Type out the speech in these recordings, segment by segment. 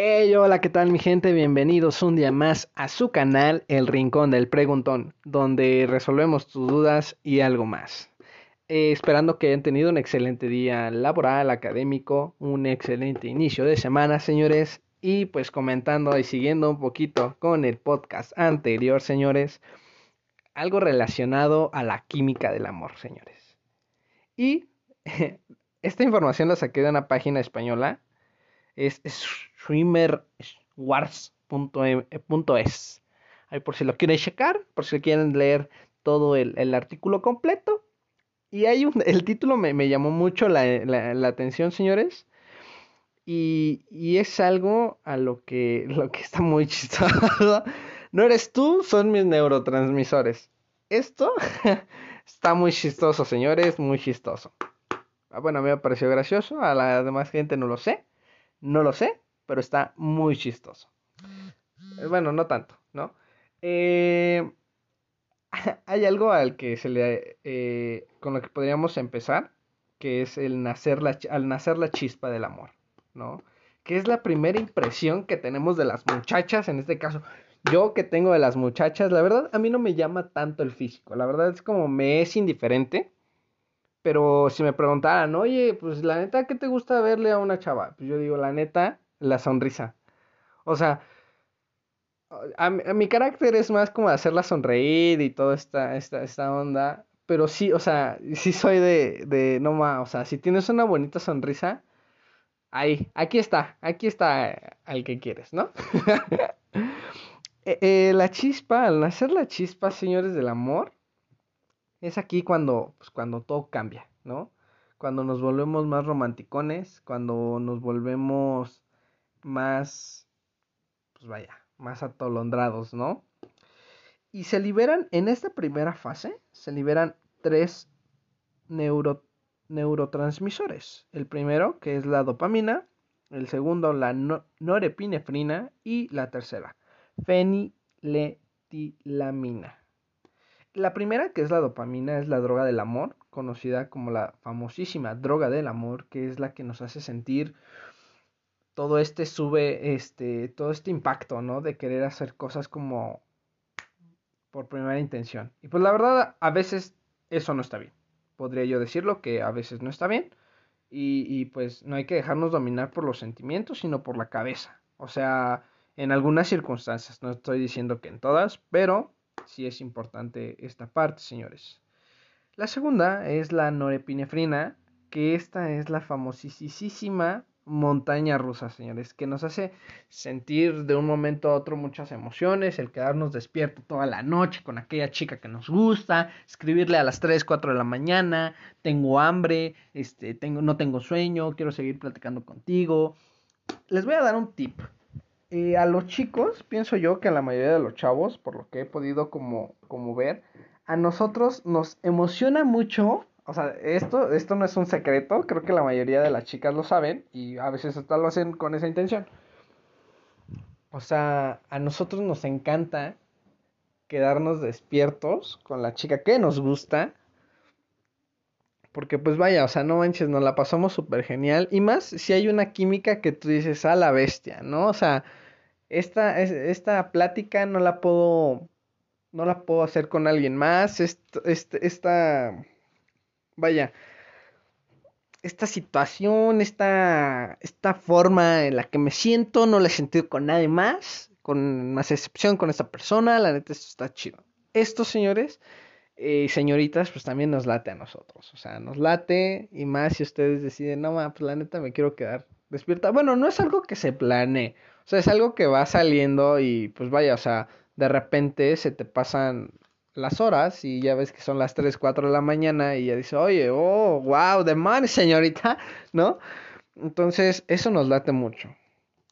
Hey, hola, ¿qué tal mi gente? Bienvenidos un día más a su canal El Rincón del Preguntón, donde resolvemos tus dudas y algo más. Eh, esperando que hayan tenido un excelente día laboral, académico, un excelente inicio de semana, señores. Y pues comentando y siguiendo un poquito con el podcast anterior, señores, algo relacionado a la química del amor, señores. Y esta información la saqué de una página española es swimmerwars.es. Ahí por si lo quieren checar, por si quieren leer todo el, artículo completo. Y hay un, el título me, llamó mucho la, atención, señores. Y, y, es algo a lo que, lo que está muy chistoso. No eres tú, son mis neurotransmisores. Esto está muy chistoso, señores, muy chistoso. Ah, bueno, a mí me pareció gracioso, a la demás gente no lo sé. No lo sé, pero está muy chistoso. Eh, bueno, no tanto, ¿no? Eh, hay algo al que se le, eh, con lo que podríamos empezar, que es el nacer la, al nacer la chispa del amor, ¿no? Que es la primera impresión que tenemos de las muchachas, en este caso, yo que tengo de las muchachas, la verdad a mí no me llama tanto el físico, la verdad es como me es indiferente, pero si me preguntaran, oye, pues la neta, ¿qué te gusta verle a una chava? Pues yo digo, la neta, la sonrisa. O sea, a, mi carácter es más como hacerla sonreír y toda esta, esta, esta onda. Pero sí, o sea, sí soy de, de, no más, o sea, si tienes una bonita sonrisa, ahí, aquí está, aquí está al que quieres, ¿no? Eh, eh, la chispa, al nacer la chispa, señores del amor, es aquí cuando, pues, cuando todo cambia, ¿no? Cuando nos volvemos más romanticones, cuando nos volvemos más, pues vaya, más atolondrados, ¿no? Y se liberan, en esta primera fase, se liberan tres neurotransmisores. El primero, que es la dopamina, el segundo, la norepinefrina y la tercera, feniletilamina. La primera, que es la dopamina, es la droga del amor, conocida como la famosísima droga del amor, que es la que nos hace sentir todo este sube, este, todo este impacto, ¿no? De querer hacer cosas como por primera intención. Y pues la verdad, a veces eso no está bien. Podría yo decirlo que a veces no está bien. Y, y pues no hay que dejarnos dominar por los sentimientos, sino por la cabeza. O sea, en algunas circunstancias, no estoy diciendo que en todas, pero sí es importante esta parte, señores. La segunda es la norepinefrina, que esta es la famosísima montaña rusa, señores, que nos hace sentir de un momento a otro muchas emociones, el quedarnos despierto toda la noche con aquella chica que nos gusta, escribirle a las 3, 4 de la mañana, tengo hambre, este, tengo, no tengo sueño, quiero seguir platicando contigo. Les voy a dar un tip. Eh, a los chicos, pienso yo que a la mayoría de los chavos, por lo que he podido como, como ver, a nosotros nos emociona mucho, o sea, esto, esto no es un secreto, creo que la mayoría de las chicas lo saben y a veces hasta lo hacen con esa intención. O sea, a nosotros nos encanta quedarnos despiertos con la chica que nos gusta. Porque pues vaya, o sea, no manches, nos la pasamos súper genial. Y más si hay una química que tú dices a la bestia, ¿no? O sea, esta, esta plática no la puedo, no la puedo hacer con alguien más. Esta, esta, vaya, esta situación, esta, esta forma en la que me siento, no la he sentido con nadie más, con más excepción con esta persona, la neta, esto está chido. Esto, señores y eh, señoritas, pues también nos late a nosotros, o sea, nos late y más si ustedes deciden, no, pues la neta me quiero quedar despierta. Bueno, no es algo que se planee, o sea, es algo que va saliendo y pues vaya, o sea, de repente se te pasan las horas y ya ves que son las 3, 4 de la mañana y ya dice, oye, oh, wow, de man, señorita, ¿no? Entonces, eso nos late mucho.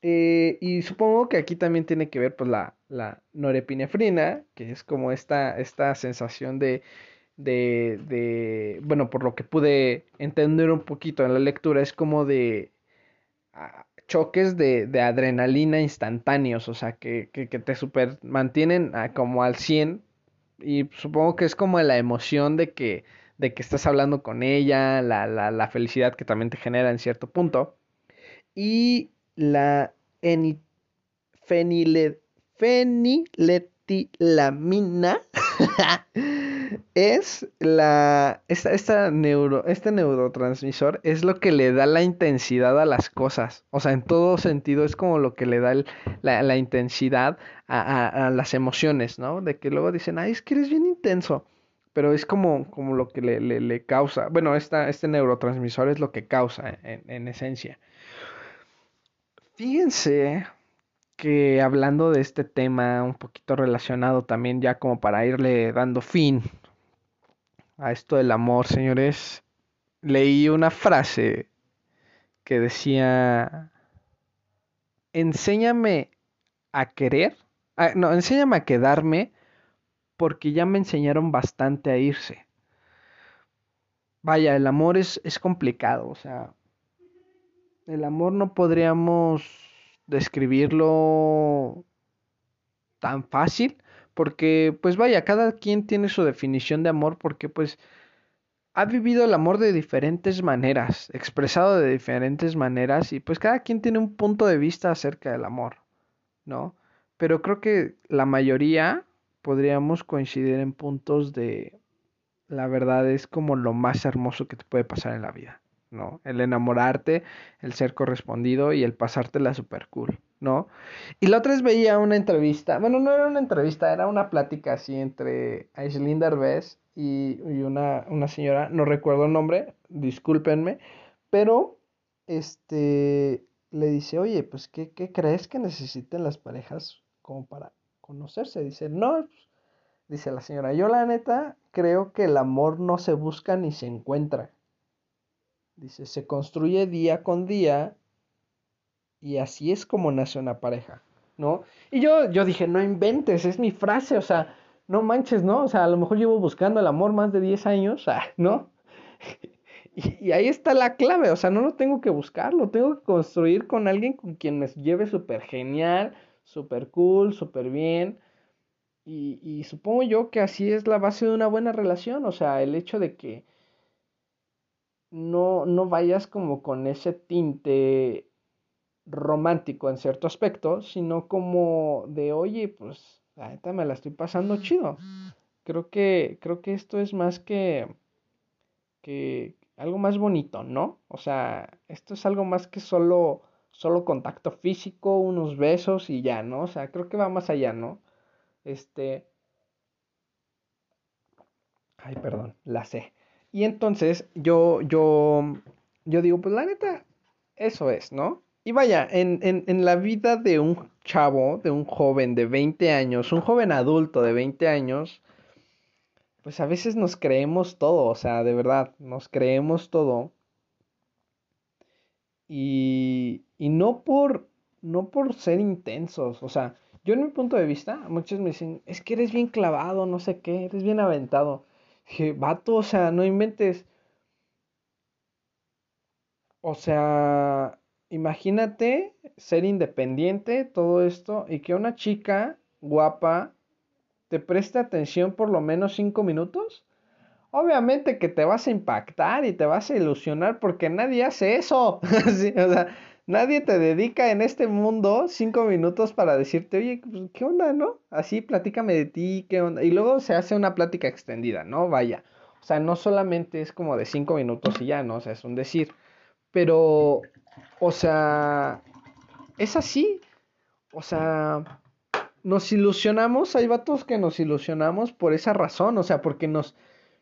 Eh, y supongo que aquí también tiene que ver pues la, la norepinefrina, que es como esta, esta sensación de, de, de, bueno, por lo que pude entender un poquito en la lectura, es como de choques de, de, adrenalina instantáneos, o sea, que, que, que te super mantienen como al 100 y supongo que es como la emoción de que, de que estás hablando con ella, la, la, la felicidad que también te genera en cierto punto. Y la feniletilamina es la esta, neuro, este neurotransmisor es lo que le da la intensidad a las cosas. O sea en todo sentido es como lo que le da la, intensidad a, las emociones no de que luego dicen ay es que eres bien intenso pero es como, como lo que le, le, causa. Bueno esta, este neurotransmisor es lo que causa en, en esencia. Fíjense que hablando de este tema un poquito relacionado también ya como para irle dando fin a esto del amor, señores, leí una frase que decía, enséñame a querer, ah, no, enséñame a quedarme porque ya me enseñaron bastante a irse. Vaya, el amor es, es complicado, o sea, el amor no podríamos describirlo tan fácil, porque pues vaya, cada quien tiene su definición de amor porque pues ha vivido el amor de diferentes maneras, expresado de diferentes maneras y pues cada quien tiene un punto de vista acerca del amor, ¿no? Pero creo que la mayoría podríamos coincidir en puntos de la verdad es como lo más hermoso que te puede pasar en la vida. ¿No? El enamorarte, el ser correspondido y el pasártela super cool, ¿no? Y la otra vez veía una entrevista, bueno, no era una entrevista, era una plática así entre Aislinn Derbez y, y una, una señora, no recuerdo el nombre, discúlpenme, pero este le dice, oye, pues, ¿qué, qué crees que necesiten las parejas como para conocerse? Dice, no, dice la señora, yo la neta creo que el amor no se busca ni se encuentra Dice, se construye día con día y así es como nace una pareja, ¿no? Y yo, yo dije, no inventes, es mi frase, o sea, no manches, ¿no? O sea, a lo mejor llevo buscando el amor más de 10 años, ah, ¿no? Y, ahí está la clave, o sea, no lo tengo que buscar, lo tengo que construir con alguien con quien me lleve súper genial, súper cool, súper bien. Y, y supongo yo que así es la base de una buena relación, o sea, el hecho de que no, no vayas como con ese tinte romántico en cierto aspecto, sino como de, oye, pues, la neta me la estoy pasando chido. Creo que, creo que esto es más que, que algo más bonito, ¿no? O sea, esto es algo más que solo, solo contacto físico, unos besos y ya, ¿no? O sea, creo que va más allá, ¿no? Este... Ay, perdón, la sé. Y entonces yo, yo, yo digo, pues la neta, eso es, ¿no? Y vaya, en, en, en, la vida de un chavo, de un joven de 20 años, un joven adulto de 20 años, pues a veces nos creemos todo, o sea, de verdad, nos creemos todo. Y, y no por, no por ser intensos, o sea, yo en mi punto de vista, muchos me dicen, es que eres bien clavado, no sé qué, eres bien aventado. Dije, vato, o sea, no inventes. O sea, imagínate ser independiente, todo esto, y que una chica guapa te preste atención por lo menos cinco minutos. Obviamente que te vas a impactar y te vas a ilusionar porque nadie hace eso. o sea, nadie te dedica en este mundo cinco minutos para decirte, oye, pues, ¿qué onda, no? Así, platícame de ti, ¿qué onda? Y luego se hace una plática extendida, ¿no? Vaya. O sea, no solamente es como de cinco minutos y ya, ¿no? O sea, es un decir. Pero, o sea, es así. O sea, nos ilusionamos, hay vatos que nos ilusionamos por esa razón, o sea, porque nos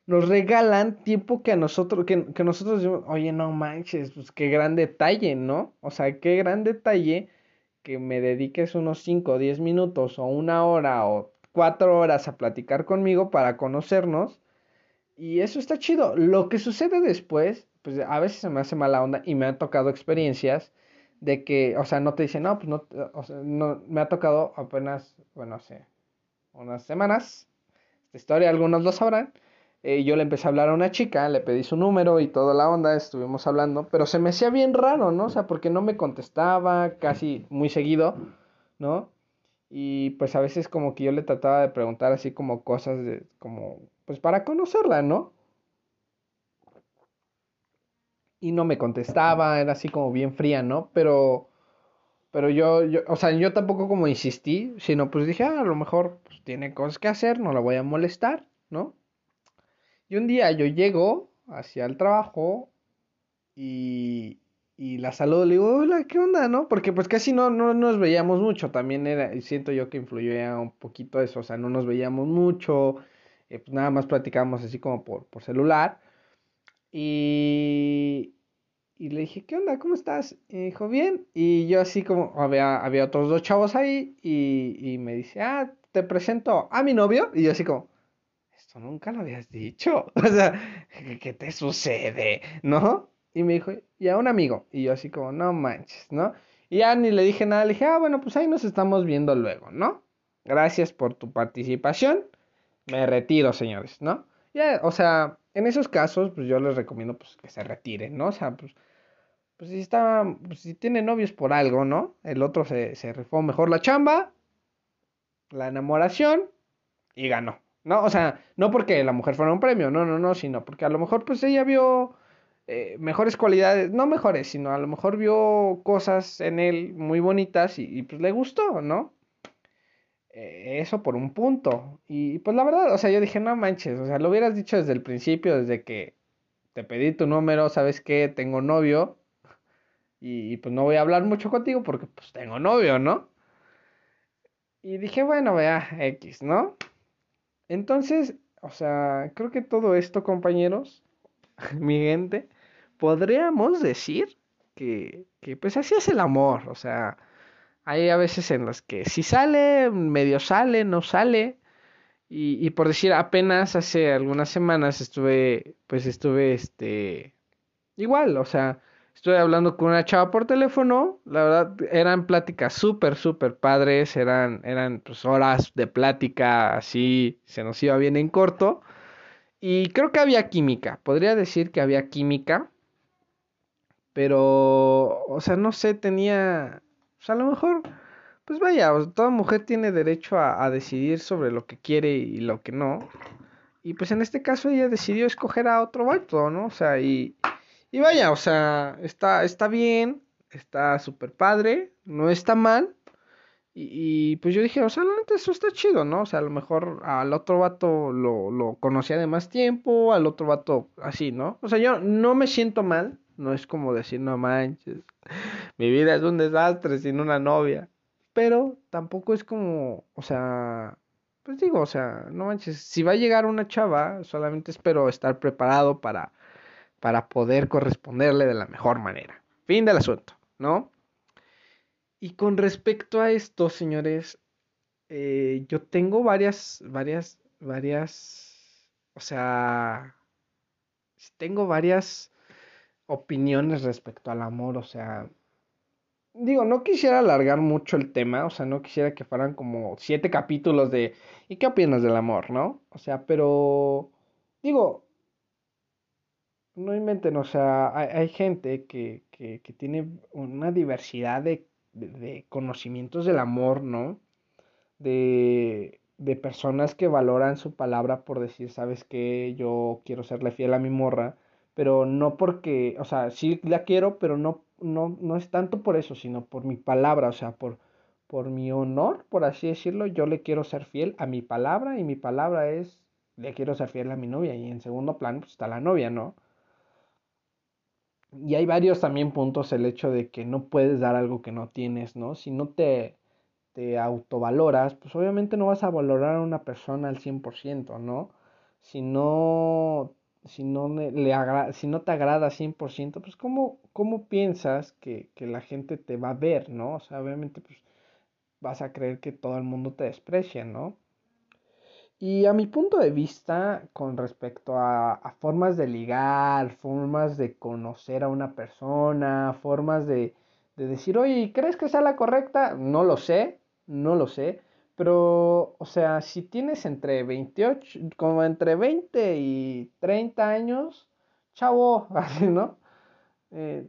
nos regalan tiempo que a nosotros, que, que nosotros oye, no manches, pues qué gran detalle, ¿no? O sea, qué gran detalle que me dediques unos 5 o 10 minutos o una hora o cuatro horas a platicar conmigo para conocernos. Y eso está chido. Lo que sucede después, pues a veces se me hace mala onda y me han tocado experiencias de que, o sea, no te dicen, no, pues no, o sea, no, me ha tocado apenas, bueno, sé, unas semanas. Esta historia algunos lo sabrán eh, yo le empecé a hablar a una chica, le pedí su número y toda la onda, estuvimos hablando, pero se me hacía bien raro, ¿no? O sea, porque no me contestaba casi muy seguido, ¿no? Y pues a veces como que yo le trataba de preguntar así como cosas de, como, pues para conocerla, ¿no? Y no me contestaba, era así como bien fría, ¿no? Pero, Pero yo, yo, o sea, yo tampoco como insistí, sino pues dije, ah, a lo mejor pues, tiene cosas que hacer, no la voy a molestar, ¿no? Y un día yo llego hacia el trabajo y, y la saludo, le digo, hola, ¿qué onda, no? Porque pues casi no, no nos veíamos mucho, también era, siento yo que influyó un poquito eso, o sea, no nos veíamos mucho, eh, pues nada más platicábamos así como por, por celular. Y, y le dije, ¿qué onda? ¿Cómo estás? Y dijo, bien. Y yo así como, había, había otros dos chavos ahí y, y me dice, ah, te presento a mi novio. Y yo así como, nunca lo habías dicho. O sea, ¿qué te sucede? ¿No? Y me dijo, y a un amigo. Y yo así como, no manches, ¿no? Y ya ni le dije nada, le dije, ah, bueno, pues ahí nos estamos viendo luego, ¿no? Gracias por tu participación. Me retiro, señores, ¿no? Ya, o sea, en esos casos, pues yo les recomiendo pues, que se retiren, ¿no? O sea, pues, pues si está, pues, si tiene novios por algo, ¿no? El otro se, se rifó mejor la chamba, la enamoración y ganó, ¿no? O sea, no porque la mujer fuera un premio, no, no, no, sino porque a lo mejor pues ella vio eh, mejores cualidades, no mejores, sino a lo mejor vio cosas en él muy bonitas y, y pues le gustó, ¿no? Eh, eso por un punto. Y pues la verdad, o sea, yo dije, no manches, o sea, lo hubieras dicho desde el principio, desde que te pedí tu número, ¿sabes qué? Tengo novio. Y, pues no voy a hablar mucho contigo porque pues tengo novio, ¿no? Y dije, bueno, vea, X, ¿no? Entonces, o sea, creo que todo esto, compañeros, mi gente, podríamos decir que, que pues así es el amor, o sea, hay a veces en las que si sale, medio sale, no sale. Y, y, por decir, apenas hace algunas semanas estuve, pues estuve, este, igual, o sea, estuve hablando con una chava por teléfono, la verdad, eran pláticas súper, súper padres, eran, eran pues horas de plática, así, se nos iba bien en corto, y creo que había química, podría decir que había química, pero, o sea, no sé, tenía, pues a lo mejor, pues vaya, toda mujer tiene derecho a, a, decidir sobre lo que quiere y lo que no. Y pues en este caso ella decidió escoger a otro vato, ¿no? O sea, y, y vaya, o sea, está, está bien, está súper padre, no está mal. Y, y, pues yo dije, o sea, realmente eso está chido, ¿no? O sea, a lo mejor al otro vato lo, lo conocía de más tiempo, al otro vato así, ¿no? O sea, yo no me siento mal, no es como decir, no manches, mi vida es un desastre sin una novia. Pero tampoco es como, o sea, pues digo, o sea, no manches, si va a llegar una chava, solamente espero estar preparado para, para poder corresponderle de la mejor manera. Fin del asunto, ¿no? Y con respecto a esto, señores, eh, yo tengo varias, varias, varias, o sea, tengo varias opiniones respecto al amor, o sea, digo, no quisiera alargar mucho el tema, o sea, no quisiera que fueran como siete capítulos de ¿y qué opinas del amor, no? O sea, pero digo, no inventen, o sea, hay, hay gente que, que, que, tiene una diversidad de, de, conocimientos del amor, ¿no? De, de personas que valoran su palabra por decir, sabes que yo quiero serle fiel a mi morra pero no porque, o sea, sí la quiero, pero no, no, no es tanto por eso, sino por mi palabra, o sea, por, por mi honor, por así decirlo, yo le quiero ser fiel a mi palabra y mi palabra es, le quiero ser fiel a mi novia y en segundo plano pues, está la novia, ¿no? Y hay varios también puntos el hecho de que no puedes dar algo que no tienes, ¿no? Si no te, te autovaloras, pues obviamente no vas a valorar a una persona al 100%, ¿no? Si no si no, le si no te agrada 100%, pues ¿cómo, cómo piensas que, que, la gente te va a ver, ¿no? O sea, obviamente pues vas a creer que todo el mundo te desprecia, ¿no? Y a mi punto de vista, con respecto a, formas de ligar, formas de conocer a una persona, formas de, de decir, oye, ¿crees que sea la correcta? No lo sé, no lo sé. Pero, o sea, si tienes entre 28, como entre 20 y 30 años, chavo, así, ¿no? Eh,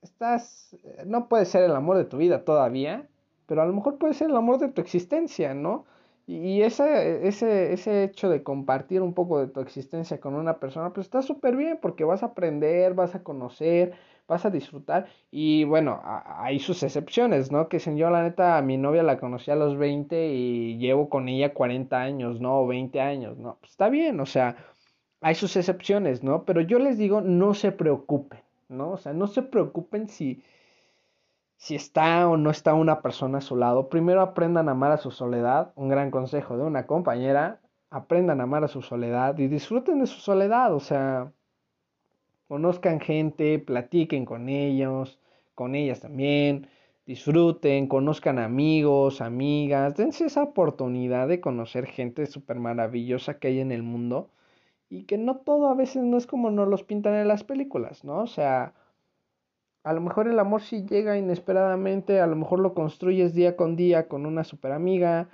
estás, no puede ser el amor de tu vida todavía, pero a lo mejor puede ser el amor de tu existencia, ¿no? Y ese, ese, ese hecho de compartir un poco de tu existencia con una persona, pues está súper bien porque vas a aprender, vas a conocer, vas a disfrutar. Y bueno, hay sus excepciones, ¿no? Que si yo la neta a mi novia la conocí a los 20 y llevo con ella 40 años, ¿no? O 20 años, ¿no? Pues está bien, o sea, hay sus excepciones, ¿no? Pero yo les digo, no se preocupen, ¿no? O sea, no se preocupen si, si está o no está una persona a su lado. Primero aprendan a amar a su soledad, un gran consejo de una compañera, aprendan a amar a su soledad y disfruten de su soledad, o sea, conozcan gente, platiquen con ellos, con ellas también, disfruten, conozcan amigos, amigas, dense esa oportunidad de conocer gente súper maravillosa que hay en el mundo y que no todo a veces no es como nos los pintan en las películas, ¿no? O sea, a lo mejor el amor sí llega inesperadamente, a lo mejor lo construyes día con día con una super amiga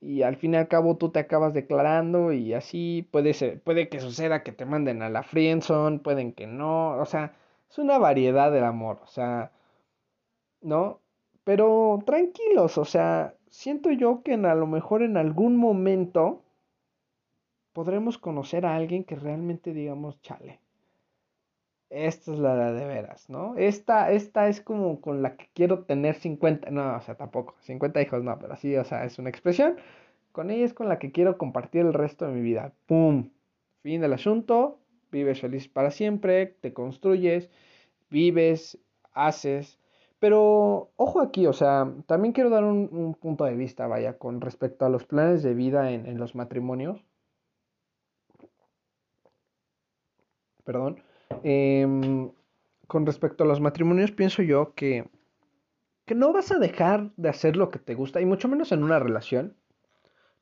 y al fin y al cabo tú te acabas declarando y así puede ser, puede que suceda que te manden a la friendzone, pueden que no, o sea, es una variedad del amor, o sea, ¿no? Pero tranquilos, o sea, siento yo que en, a lo mejor en algún momento podremos conocer a alguien que realmente digamos, chale, esta es la de veras, ¿no? Esta, esta es como con la que quiero tener 50, no, o sea, tampoco, 50 hijos no, pero sí, o sea, es una expresión. Con ella es con la que quiero compartir el resto de mi vida. ¡Pum! Fin del asunto, vives feliz para siempre, te construyes, vives, haces. Pero ojo aquí, o sea, también quiero dar un, punto de vista, vaya, con respecto a los planes de vida en, en los matrimonios. Perdón. Em, con respecto a los matrimonios, pienso yo que, que no vas a dejar de hacer lo que te gusta, y mucho menos en una relación.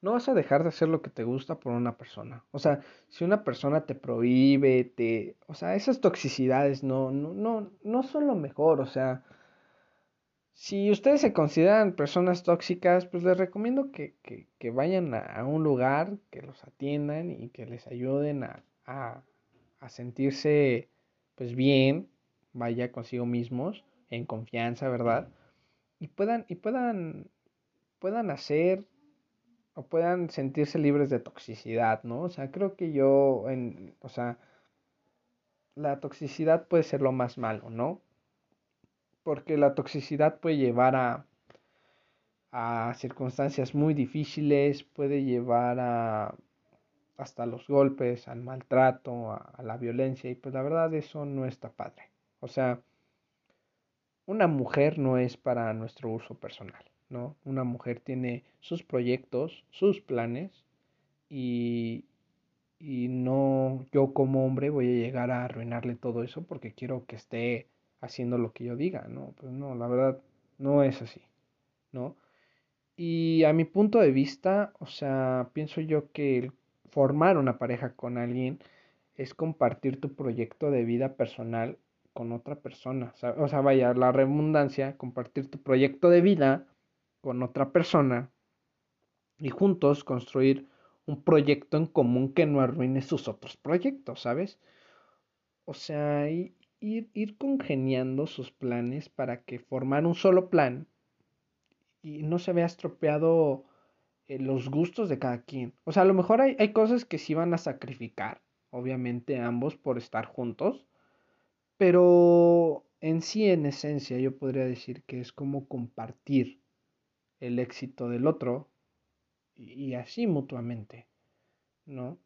No vas a dejar de hacer lo que te gusta por una persona. O sea, si una persona te prohíbe, te. O sea, esas toxicidades no, no, no, no son lo mejor. O sea, si ustedes se consideran personas tóxicas, pues les recomiendo que, que, que vayan a, un lugar, que los atiendan y que les ayuden a, a, a sentirse pues bien, vaya consigo mismos, en confianza, ¿verdad? Y puedan, y puedan, puedan hacer o puedan sentirse libres de toxicidad, ¿no? O sea, creo que yo, en, o sea, la toxicidad puede ser lo más malo, ¿no? Porque la toxicidad puede llevar a, a circunstancias muy difíciles, puede llevar a hasta los golpes, al maltrato, a, la violencia, y pues la verdad eso no está padre. O sea, una mujer no es para nuestro uso personal, ¿no? Una mujer tiene sus proyectos, sus planes, y, y no yo como hombre voy a llegar a arruinarle todo eso porque quiero que esté haciendo lo que yo diga, ¿no? Pues no, la verdad no es así, ¿no? Y a mi punto de vista, o sea, pienso yo que el formar una pareja con alguien es compartir tu proyecto de vida personal con otra persona. O sea, vaya, la redundancia, compartir tu proyecto de vida con otra persona y juntos construir un proyecto en común que no arruine sus otros proyectos, ¿sabes? O sea, ir, ir congeniando sus planes para que formar un solo plan y no se vea estropeado eh, los gustos de cada quien. O sea, a lo mejor hay, hay cosas que sí van a sacrificar, obviamente ambos por estar juntos, pero en sí, en esencia, yo podría decir que es como compartir el éxito del otro y, así mutuamente, ¿no?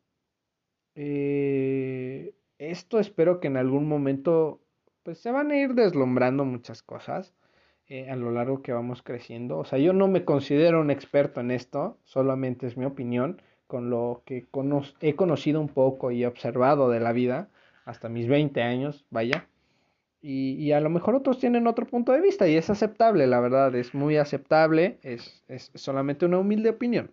Eh, esto espero que en algún momento pues se van a ir deslumbrando muchas cosas eh, a lo largo que vamos creciendo. O sea, yo no me considero un experto en esto, solamente es mi opinión, con lo que he conocido un poco y observado de la vida, hasta mis 20 años, vaya. Y, a lo mejor otros tienen otro punto de vista y es aceptable, la verdad, es muy aceptable, es, es solamente una humilde opinión.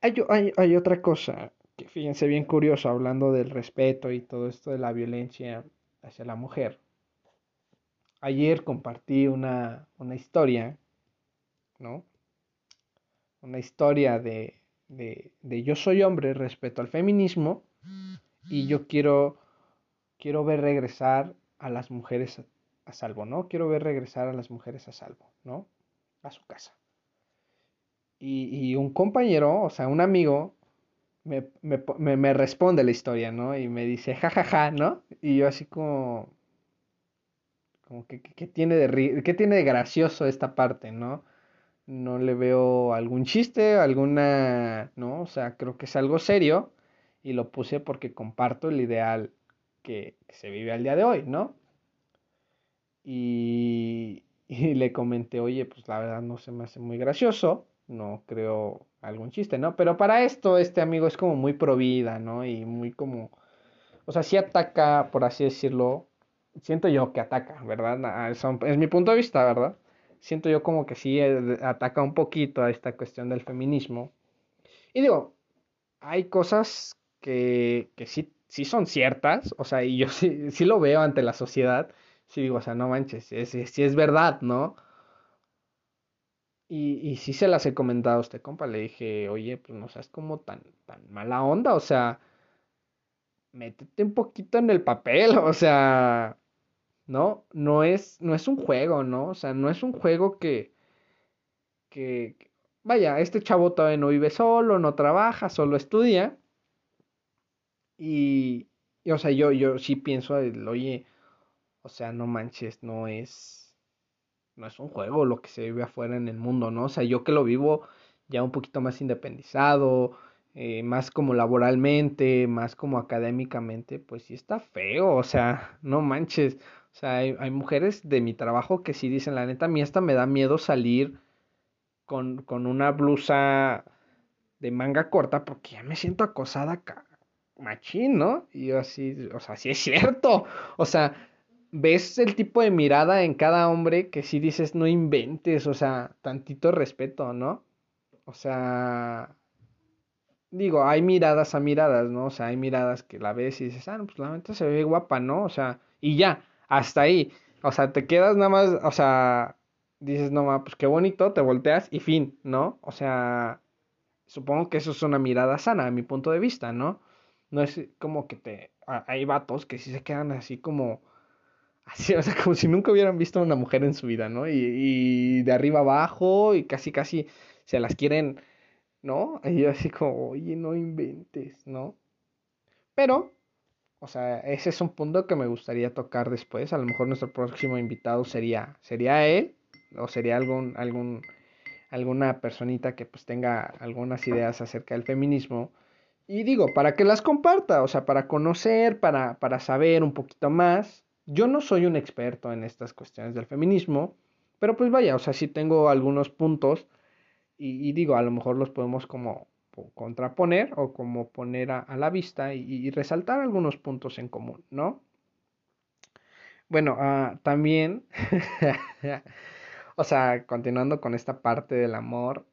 Hay, hay, hay, otra cosa que fíjense bien curioso, hablando del respeto y todo esto de la violencia hacia la mujer ayer compartí una, historia, ¿no? Una historia de, de, yo soy hombre respecto al feminismo y yo quiero, quiero ver regresar a las mujeres a, salvo, ¿no? Quiero ver regresar a las mujeres a salvo, ¿no? A su casa. y, un compañero, o sea, un amigo, me, me, me, responde la historia, ¿no? Y me dice, jajaja, ja, ja", ¿no? Y yo así como, como que, ¿qué tiene de, qué tiene de gracioso esta parte, ¿no? No le veo algún chiste, alguna, ¿no? O sea, creo que es algo serio y lo puse porque comparto el ideal que, se vive al día de hoy, ¿no? Y, y le comenté, oye, pues la verdad no se me hace muy gracioso, no creo algún chiste, ¿no? Pero para esto este amigo es como muy pro vida, ¿no? Y muy como, o sea, sí ataca, por así decirlo, siento yo que ataca, ¿verdad? Es mi punto de vista, ¿verdad? Siento yo como que sí eh, ataca un poquito a esta cuestión del feminismo. Y digo, hay cosas que, que sí, sí son ciertas, o sea, y yo sí, sí lo veo ante la sociedad, sí digo, o sea, no manches, sí es, es verdad, ¿no? Y, y sí se las he comentado a este compa, le dije, oye, pues no seas como tan, tan mala onda, o sea, métete un poquito en el papel, o sea, ¿no? No es, no es un juego, ¿no? O sea, no es un juego que, que, vaya, este chavo todavía no vive solo, no trabaja, solo estudia. Y, y o sea, yo, yo sí pienso, oye, o sea, no manches, no es, no es un juego lo que se vive afuera en el mundo, ¿no? O sea, yo que lo vivo ya un poquito más independizado, eh, más como laboralmente, más como académicamente, pues sí está feo, o sea, no manches, o sea, hay, hay mujeres de mi trabajo que sí dicen, la neta, a mí hasta me da miedo salir con, con una blusa de manga corta porque ya me siento acosada acá, machín, ¿no? Y yo así, o sea, sí es cierto, o sea, ves el tipo de mirada en cada hombre que sí dices, no inventes, o sea, tantito respeto, ¿no? O sea, digo, hay miradas a miradas, ¿no? O sea, hay miradas que la ves y dices, ah, pues la neta se ve guapa, ¿no? O sea, y ya, hasta ahí. O sea, te quedas nada más, o sea, dices, no, pues qué bonito, te volteas y fin, ¿no? O sea, supongo que eso es una mirada sana, a mi punto de vista, ¿no? No es como que te... Hay vatos que sí se quedan así como Así, o sea, como si nunca hubieran visto a una mujer en su vida, ¿no? Y, y de arriba abajo y casi, casi se las quieren, ¿no? Y así como, oye, no inventes, ¿no? Pero, o sea, ese es un punto que me gustaría tocar después. A lo mejor nuestro próximo invitado sería, sería él, o sería algún, algún, alguna personita que pues tenga algunas ideas acerca del feminismo. Y digo, para que las comparta, o sea, para conocer, para, para saber un poquito más yo no soy un experto en estas cuestiones del feminismo, pero pues vaya, o sea, sí tengo algunos puntos y, digo, a lo mejor los podemos como contraponer o como poner a, la vista y, resaltar algunos puntos en común, ¿no? Bueno, uh, también, o sea, continuando con esta parte del amor,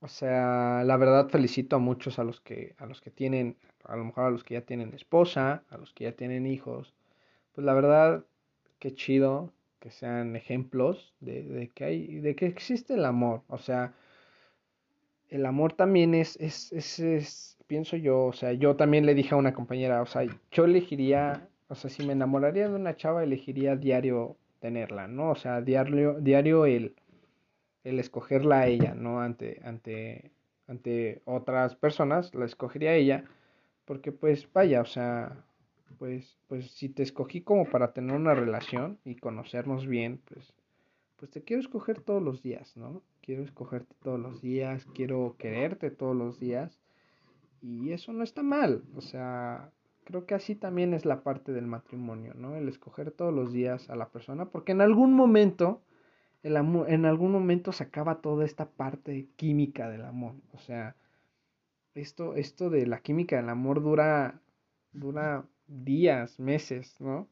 o sea, la verdad felicito a muchos a los que, a los que tienen, a lo mejor a los que ya tienen esposa, a los que ya tienen hijos, pues la verdad, qué chido que sean ejemplos de, de, que hay, de que existe el amor. O sea, el amor también es, es, es, es, pienso yo, o sea, yo también le dije a una compañera, o sea, yo elegiría, o sea, si me enamoraría de una chava, elegiría diario tenerla, ¿no? O sea, diario, diario el, el escogerla a ella, ¿no? Ante, ante, ante otras personas, la escogería a ella, porque pues vaya, o sea, pues, pues si te escogí como para tener una relación y conocernos bien, pues, pues te quiero escoger todos los días, ¿no? Quiero escogerte todos los días, quiero quererte todos los días y eso no está mal, o sea, creo que así también es la parte del matrimonio, ¿no? El escoger todos los días a la persona, porque en algún momento, el amor, en algún momento se acaba toda esta parte química del amor, o sea, esto, esto de la química del amor dura, dura días, meses, ¿no?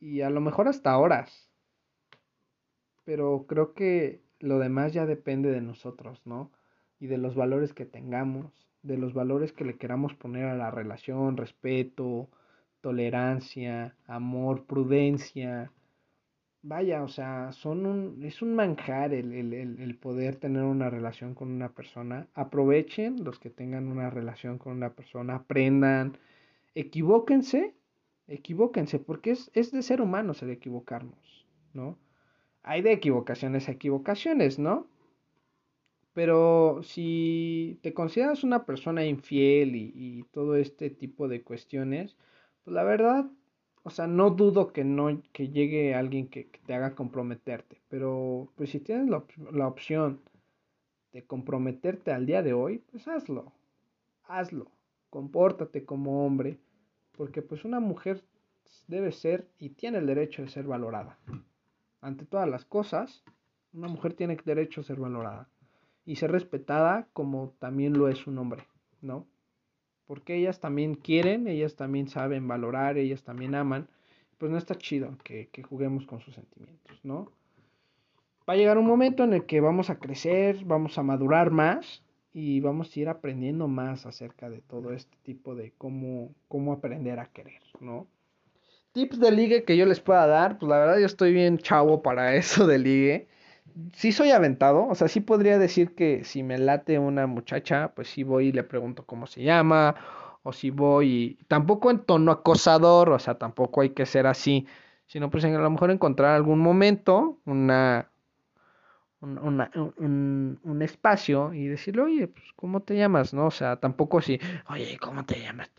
Y a lo mejor hasta horas. Pero creo que lo demás ya depende de nosotros, ¿no? Y de los valores que tengamos, de los valores que le queramos poner a la relación, respeto, tolerancia, amor, prudencia. Vaya, o sea, son un, es un manjar el, el, el, poder tener una relación con una persona. Aprovechen los que tengan una relación con una persona, aprendan, equivóquense, equivóquense, porque es, es de ser humanos el equivocarnos, ¿no? Hay de equivocaciones a equivocaciones, ¿no? Pero si te consideras una persona infiel y, todo este tipo de cuestiones, pues la verdad, o sea, no dudo que no que llegue alguien que, te haga comprometerte. Pero pues si tienes la, la opción de comprometerte al día de hoy, pues hazlo. Hazlo. Compórtate como hombre. Porque pues una mujer debe ser y tiene el derecho de ser valorada. Ante todas las cosas, una mujer tiene derecho a ser valorada y ser respetada como también lo es un hombre, ¿no? Porque ellas también quieren, ellas también saben valorar, ellas también aman, pues no está chido que, que juguemos con sus sentimientos, ¿no? Va a llegar un momento en el que vamos a crecer, vamos a madurar más y vamos a ir aprendiendo más acerca de todo este tipo de cómo, cómo aprender a querer, ¿no? Tips de ligue que yo les pueda dar, pues la verdad yo estoy bien chavo para eso de ligue sí soy aventado, o sea, sí podría decir que si me late una muchacha, pues sí voy y le pregunto cómo se llama, o si voy y tampoco en tono acosador, o sea, tampoco hay que ser así, sino pues a lo mejor encontrar algún momento, una, un, un, espacio y decirle, oye, pues, ¿cómo te llamas? ¿No? O sea, tampoco si, oye, ¿cómo te llamas?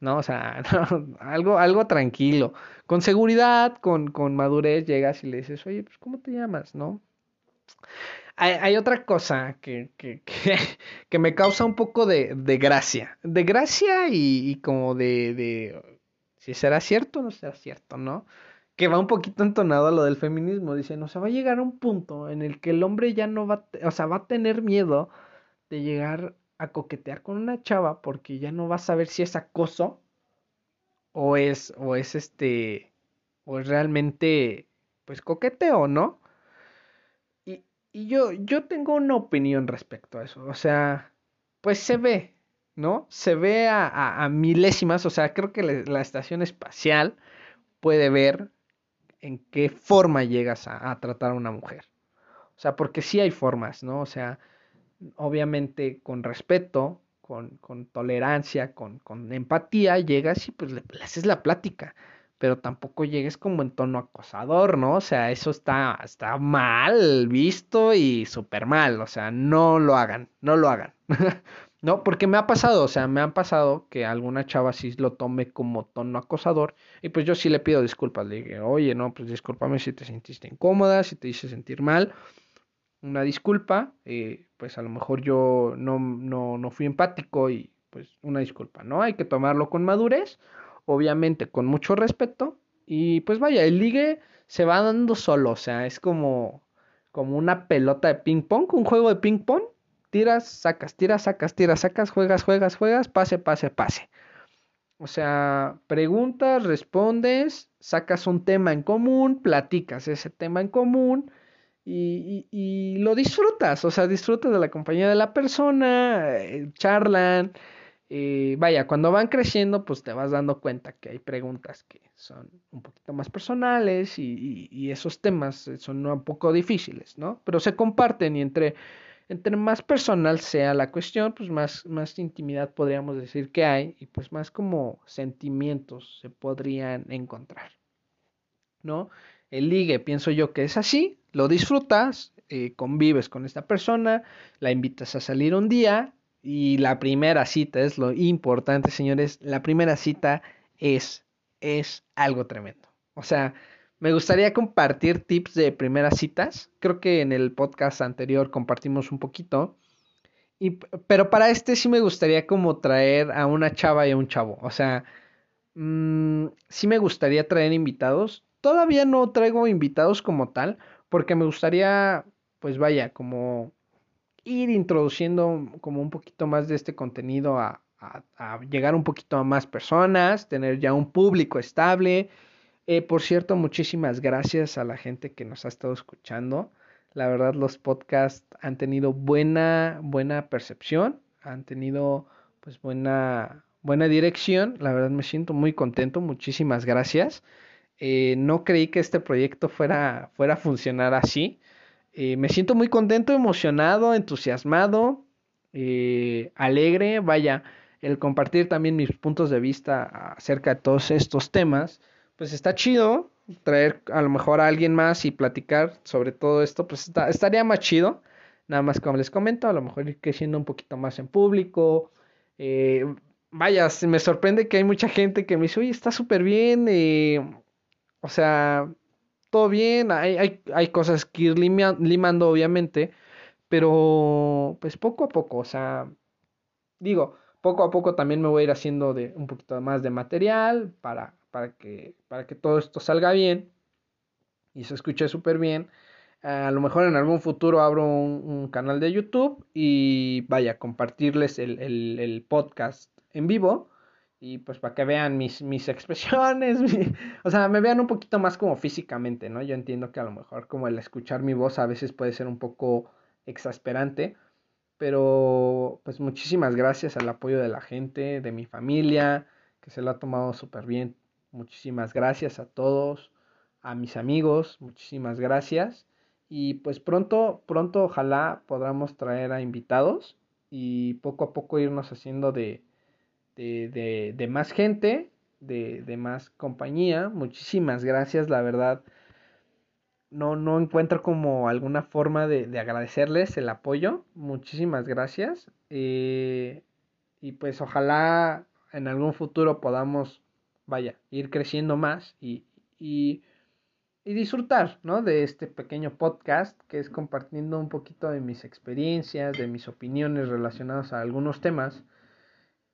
No, o sea, algo, algo tranquilo. Con seguridad, con, con madurez, llegas y le dices, oye, pues, ¿cómo te llamas? ¿No? Hay, otra cosa que, que, que, me causa un poco de, de gracia. De gracia y, como de, de, si será cierto o no será cierto, ¿no? Que va un poquito entonado a lo del feminismo. Dice, no, se va a llegar a un punto en el que el hombre ya no va, o sea, va a tener miedo de llegar a coquetear con una chava porque ya no va a saber si es acoso o es, o es este, o es realmente, pues coqueteo, ¿no? Y yo, yo tengo una opinión respecto a eso. O sea, pues se ve, ¿no? Se ve a, milésimas. O sea, creo que la, estación espacial puede ver en qué forma llegas a, tratar a una mujer. O sea, porque sí hay formas, ¿no? O sea, obviamente con respeto, con, con tolerancia, con, con, empatía, llegas y pues le haces la plática pero tampoco llegues como en tono acosador, ¿no? O sea, eso está, está mal visto y súper mal, o sea, no lo hagan, no lo hagan. no, porque me ha pasado, o sea, me han pasado que alguna chava sí lo tome como tono acosador y pues yo sí le pido disculpas, le dije, oye, no, pues discúlpame si te sentiste incómoda, si te hice sentir mal, una disculpa, eh, pues a lo mejor yo no, no, no fui empático y pues una disculpa, ¿no? Hay que tomarlo con madurez obviamente con mucho respeto. Y pues vaya, el ligue se va dando solo, o sea, es como, como una pelota de ping pong, un juego de ping pong. Tiras, sacas, tiras, sacas, tiras, sacas, juegas, juegas, juegas, pase, pase, pase. O sea, preguntas, respondes, sacas un tema en común, platicas ese tema en común y, y, lo disfrutas. O sea, disfrutas de la compañía de la persona, eh, charlan, eh, vaya, cuando van creciendo, pues te vas dando cuenta que hay preguntas que son un poquito más personales y, esos temas son un poco difíciles, ¿no? Pero se comparten y entre, entre más personal sea la cuestión, pues más, más intimidad podríamos decir que hay y pues más como sentimientos se podrían encontrar, ¿no? El ligue, pienso yo que es así, lo disfrutas, eh, convives con esta persona, la invitas a salir un día y la primera cita es lo importante, señores. La primera cita es, es algo tremendo. O sea, me gustaría compartir tips de primeras citas. Creo que en el podcast anterior compartimos un poquito. Y, pero para este sí me gustaría como traer a una chava y a un chavo. O sea, mmm, sí me gustaría traer invitados. Todavía no traigo invitados como tal, porque me gustaría, pues vaya, como ir introduciendo como un poquito más de este contenido a, llegar un poquito a más personas, tener ya un público estable. Eh, por cierto, muchísimas gracias a la gente que nos ha estado escuchando. La verdad, los podcasts han tenido buena, buena percepción, han tenido pues buena, buena dirección. La verdad me siento muy contento. Muchísimas gracias. Eh, no creí que este proyecto fuera, fuera a funcionar así. Eh, me siento muy contento, emocionado, entusiasmado, eh, alegre. Vaya, el compartir también mis puntos de vista acerca de todos estos temas, pues está chido. Traer a lo mejor a alguien más y platicar sobre todo esto, pues estaría más chido. Nada más como les comento, a lo mejor ir creciendo un poquito más en público. Vaya, me sorprende que hay mucha gente que me dice, oye, está súper bien. O sea, todo bien. Hay, hay, hay cosas que ir limando, obviamente. Pero, pues poco a poco, o sea, digo, poco a poco también me voy a ir haciendo de un poquito más de material para, para, que, para que todo esto salga bien y se escuche súper bien. A lo mejor en algún futuro abro un, canal de YouTube y vaya, compartirles el, el, podcast en vivo y pues para que vean mis, mis expresiones, o sea, me vean un poquito más como físicamente, ¿no? Yo entiendo que a lo mejor como el escuchar mi voz a veces puede ser un poco exasperante, pero pues muchísimas gracias al apoyo de la gente, de mi familia, que se lo ha tomado súper bien. Muchísimas gracias a todos, a mis amigos, muchísimas gracias. Y pues pronto, pronto ojalá podamos traer a invitados y poco a poco irnos haciendo de, de, de, más gente, de, de, más compañía. Muchísimas gracias, la verdad. No, no encuentro como alguna forma de, agradecerles el apoyo. Muchísimas gracias. Eh, y pues ojalá en algún futuro podamos, vaya, ir creciendo más y, y y disfrutar, ¿no? De este pequeño podcast que es compartiendo un poquito de mis experiencias, de mis opiniones relacionadas a algunos temas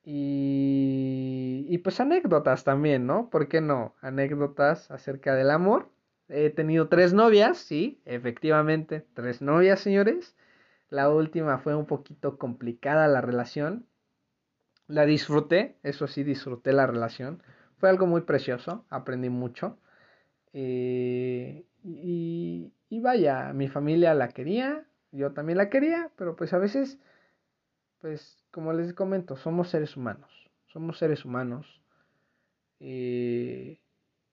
y, y pues anécdotas también, ¿no? ¿Por qué no? Anécdotas acerca del amor. He tenido tres novias, sí, efectivamente, tres novias, señores. La última fue un poquito complicada la relación. La disfruté, eso sí, disfruté la relación. Fue algo muy precioso, aprendí mucho. Eh, y, y, vaya, mi familia la quería, yo también la quería, pero pues a veces, pues como les comento, somos seres humanos, somos seres humanos. Eh,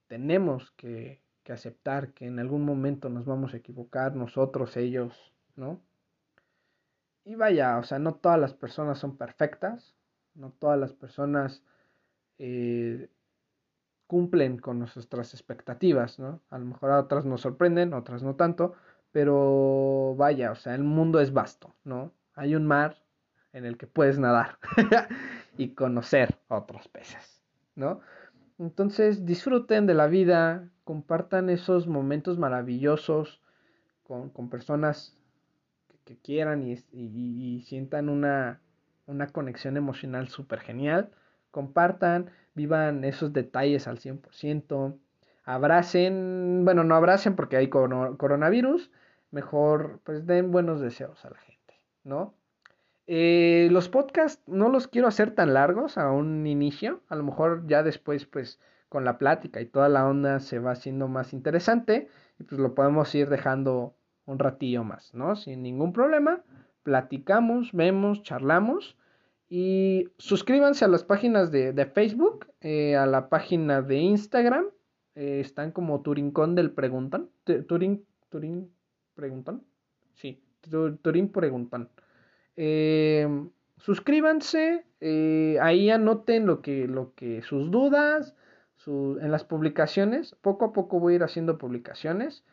tenemos que, que aceptar que en algún momento nos vamos a equivocar, nosotros, ellos, ¿no? Y vaya, o sea, no todas las personas son perfectas, no todas las personas eh, cumplen con nuestras expectativas, ¿no? A lo mejor a otras nos sorprenden, otras no tanto, pero vaya, o sea, el mundo es vasto, ¿no? Hay un mar en el que puedes nadar y conocer otros peces, ¿no? Entonces disfruten de la vida, compartan esos momentos maravillosos con, con personas que, quieran y, y, sientan una, una conexión emocional súper genial. Compartan, vivan esos detalles al 100%, abracen, bueno, no abracen porque hay coronavirus, mejor pues den buenos deseos a la gente, ¿no? Eh, los podcasts no los quiero hacer tan largos a un inicio, a lo mejor ya después pues con la plática y toda la onda se va haciendo más interesante y pues lo podemos ir dejando un ratillo más, ¿no? Sin ningún problema, platicamos, vemos, charlamos y suscríbanse a las páginas de, Facebook, eh, a la página de Instagram. Eh, están como Turincón del Preguntan. Turín, Turín Preguntan. Sí, Turín Preguntan. Eh, suscríbanse, ahí anoten lo que, lo que sus dudas en las publicaciones. Poco a poco voy a ir haciendo publicaciones.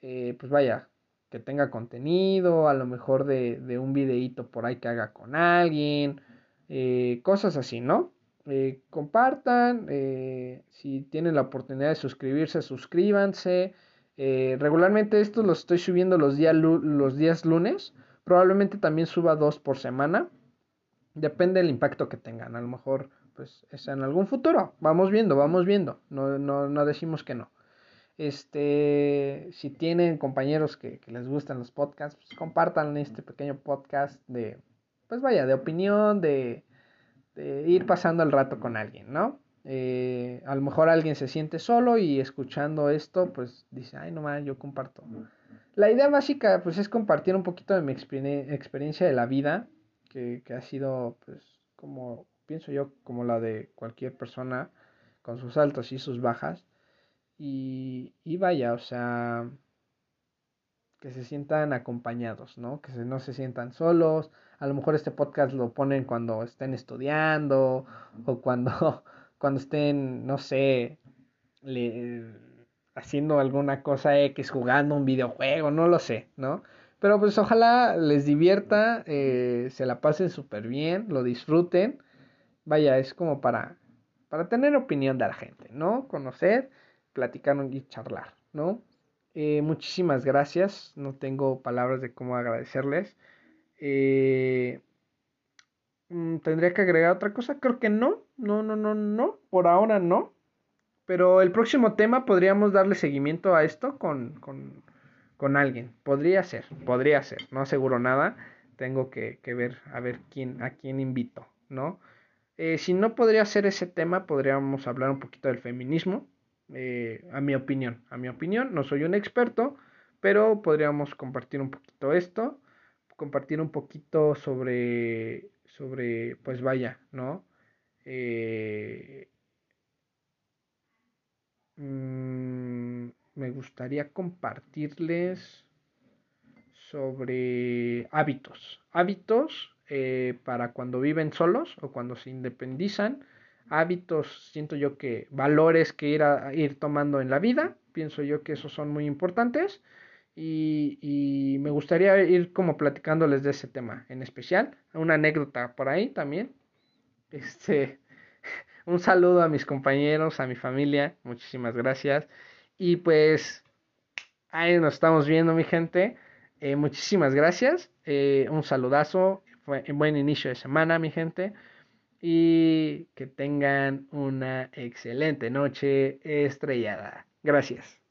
pues vaya, que tenga contenido, a lo mejor de, de un videíto por ahí que haga con alguien eh, cosas así, ¿no? Eh, compartan, eh, si tienen la oportunidad de suscribirse, suscríbanse. regularmente estos los estoy subiendo los, los días lunes, probablemente también suba dos por semana, depende del impacto que tengan, a lo mejor pues es en algún futuro, vamos viendo, vamos viendo, no, no, no decimos que no. Este, si tienen compañeros que, les gustan los podcasts, pues compartan este pequeño podcast de pues vaya, de opinión, de, ir pasando el rato con alguien, ¿no? Eh, a lo mejor alguien se siente solo y escuchando esto, pues dice, ay, no más, yo comparto. La idea básica, pues, es compartir un poquito de mi experiencia de la vida, que, que ha sido, pues, como, pienso yo, como la de cualquier persona, con sus altos y sus bajas. Y, y vaya, o sea, que se sientan acompañados, ¿no? Que no se sientan solos. A lo mejor este podcast lo ponen cuando estén estudiando o cuando, cuando estén, no sé, haciendo alguna cosa X, jugando un videojuego, no lo sé, ¿no? Pero pues ojalá les divierta, eh, se la pasen súper bien, lo disfruten. Vaya, es como para, para tener opinión de la gente, ¿no? Conocer, platicar y charlar, ¿no? Eh, muchísimas gracias, no tengo palabras de cómo agradecerles. Eh, mm, ¿Tendría que agregar otra cosa? Creo que no, no, no, no, no, por ahora no. Pero el próximo tema podríamos darle seguimiento a esto con, con con alguien. Podría ser, podría ser, no aseguro nada. Tengo que, ver a ver quién, a quién invito, ¿no? Eh, si no podría ser ese tema, podríamos hablar un poquito del feminismo. Eh, a mi opinión, a mi opinión, no soy un experto, pero podríamos compartir un poquito esto, compartir un poquito sobre, sobre, pues vaya, ¿no? Eh, mm, me gustaría compartirles sobre hábitos. Hábitos eh, para cuando viven solos o cuando se independizan. Hábitos, siento yo que valores que ir, a, ir tomando en la vida. Pienso yo que esos son muy importantes. Y, y, me gustaría ir como platicándoles de ese tema en especial. Una anécdota por ahí también. Este, un saludo a mis compañeros, a mi familia. Muchísimas gracias. Y pues ahí nos estamos viendo, mi gente. Eh, muchísimas gracias. Eh, un saludazo. Un buen inicio de semana, mi gente. Y que tengan una excelente noche estrellada. Gracias.